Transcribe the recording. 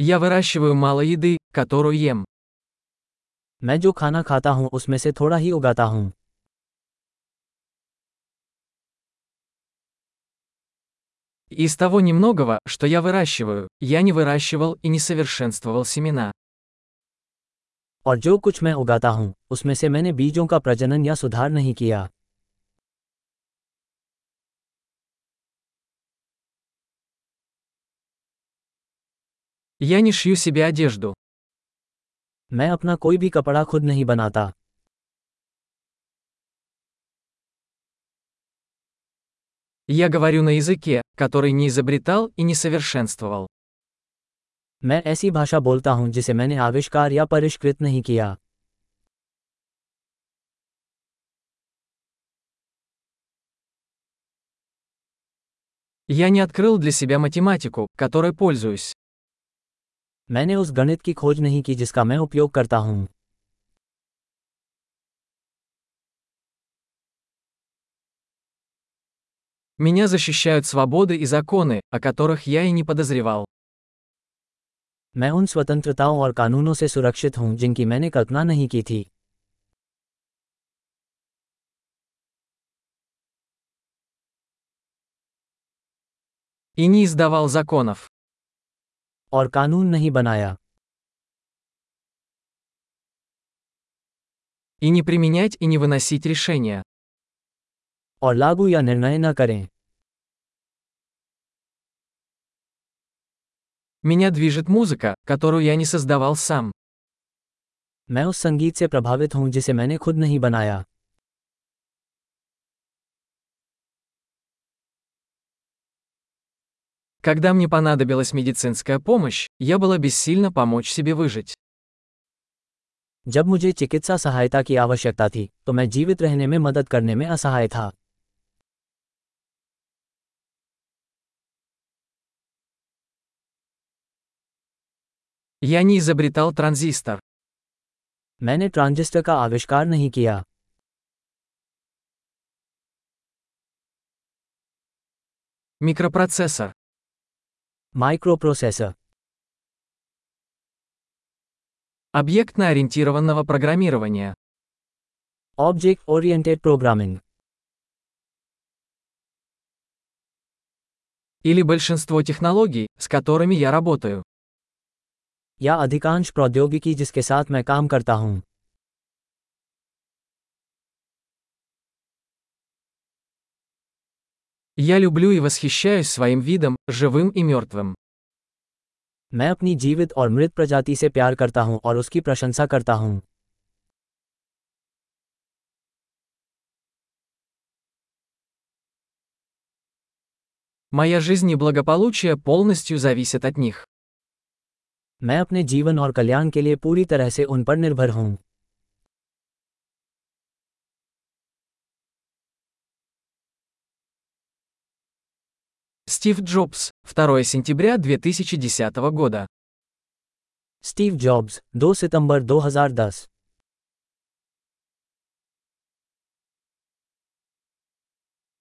Я выращиваю мало еды, которую ем. मैं जो खाना खाता हूँ उसमें से थोड़ा ही उगाता हूँ Из того немногого, что я выращиваю, я не выращивал и не совершенствовал семена. और जो कुछ मैं उगाता हूँ उसमें से मैंने बीजों का प्रजनन या सुधार नहीं किया Я не шью себе одежду. मैं अपना कोई भी कपड़ा खुद नहीं बनाता Я говорю на языке, который не изобретал и не совершенствовал. मैं ऐसी भाषा बोलता हूँ जिसे मैंने आविष्कार या परिष्कृत नहीं किया Я не открыл для себя математику, которой пользуюсь. मैंने उस गणित की खोज नहीं की जिसका मैं उपयोग करता हूँ Меня защищают свободы и законы, о которых я и не подозревал. मैं उन स्वतंत्रताओं और कानूनों से सुरक्षित हूँ जिनकी मैंने कल्पना नहीं की थी И не издавал законов. और कानून नहीं बनाया И не применять и не выносить решения. और लागू या निर्णय न करें Меня движет музыка, которую я не создавал сам. मैं उस संगीत से प्रभावित हूँ जिसे मैंने खुद नहीं बनाया Когда мне понадобилась медицинская помощь, я была бессильна помочь себе выжить. जब मुझे चिकित्सा सहायता की आवश्यकता थी तो मैं जीवित रहने में मदद करने में असहाय था Я не изобретал транзистор. मैंने ट्रांजिस्टर का आविष्कार नहीं किया Микропроцессор. माइक्रोप्रोसेसर Объектно-ориентированного программирования. Object oriented programming Или большинство технологий, с которыми я работаю. या अधिकांश प्रौद्योगिकी जिसके साथ मैं काम करता हूँ Я люблю и восхищаюсь своим видом, живым и мертвым. मैं अपनी जीवित और मृत प्रजाति से प्यार करता हूँ और उसकी प्रशंसा करता हूँ Моя жизнь и благополучие полностью зависят от них. मैं अपने जीवन और कल्याण के लिए पूरी तरह से उन पर निर्भर हूँ Стив Джобс, 2 сентября 2010 года. स्टीव जॉब्स 2 सितंबर 2010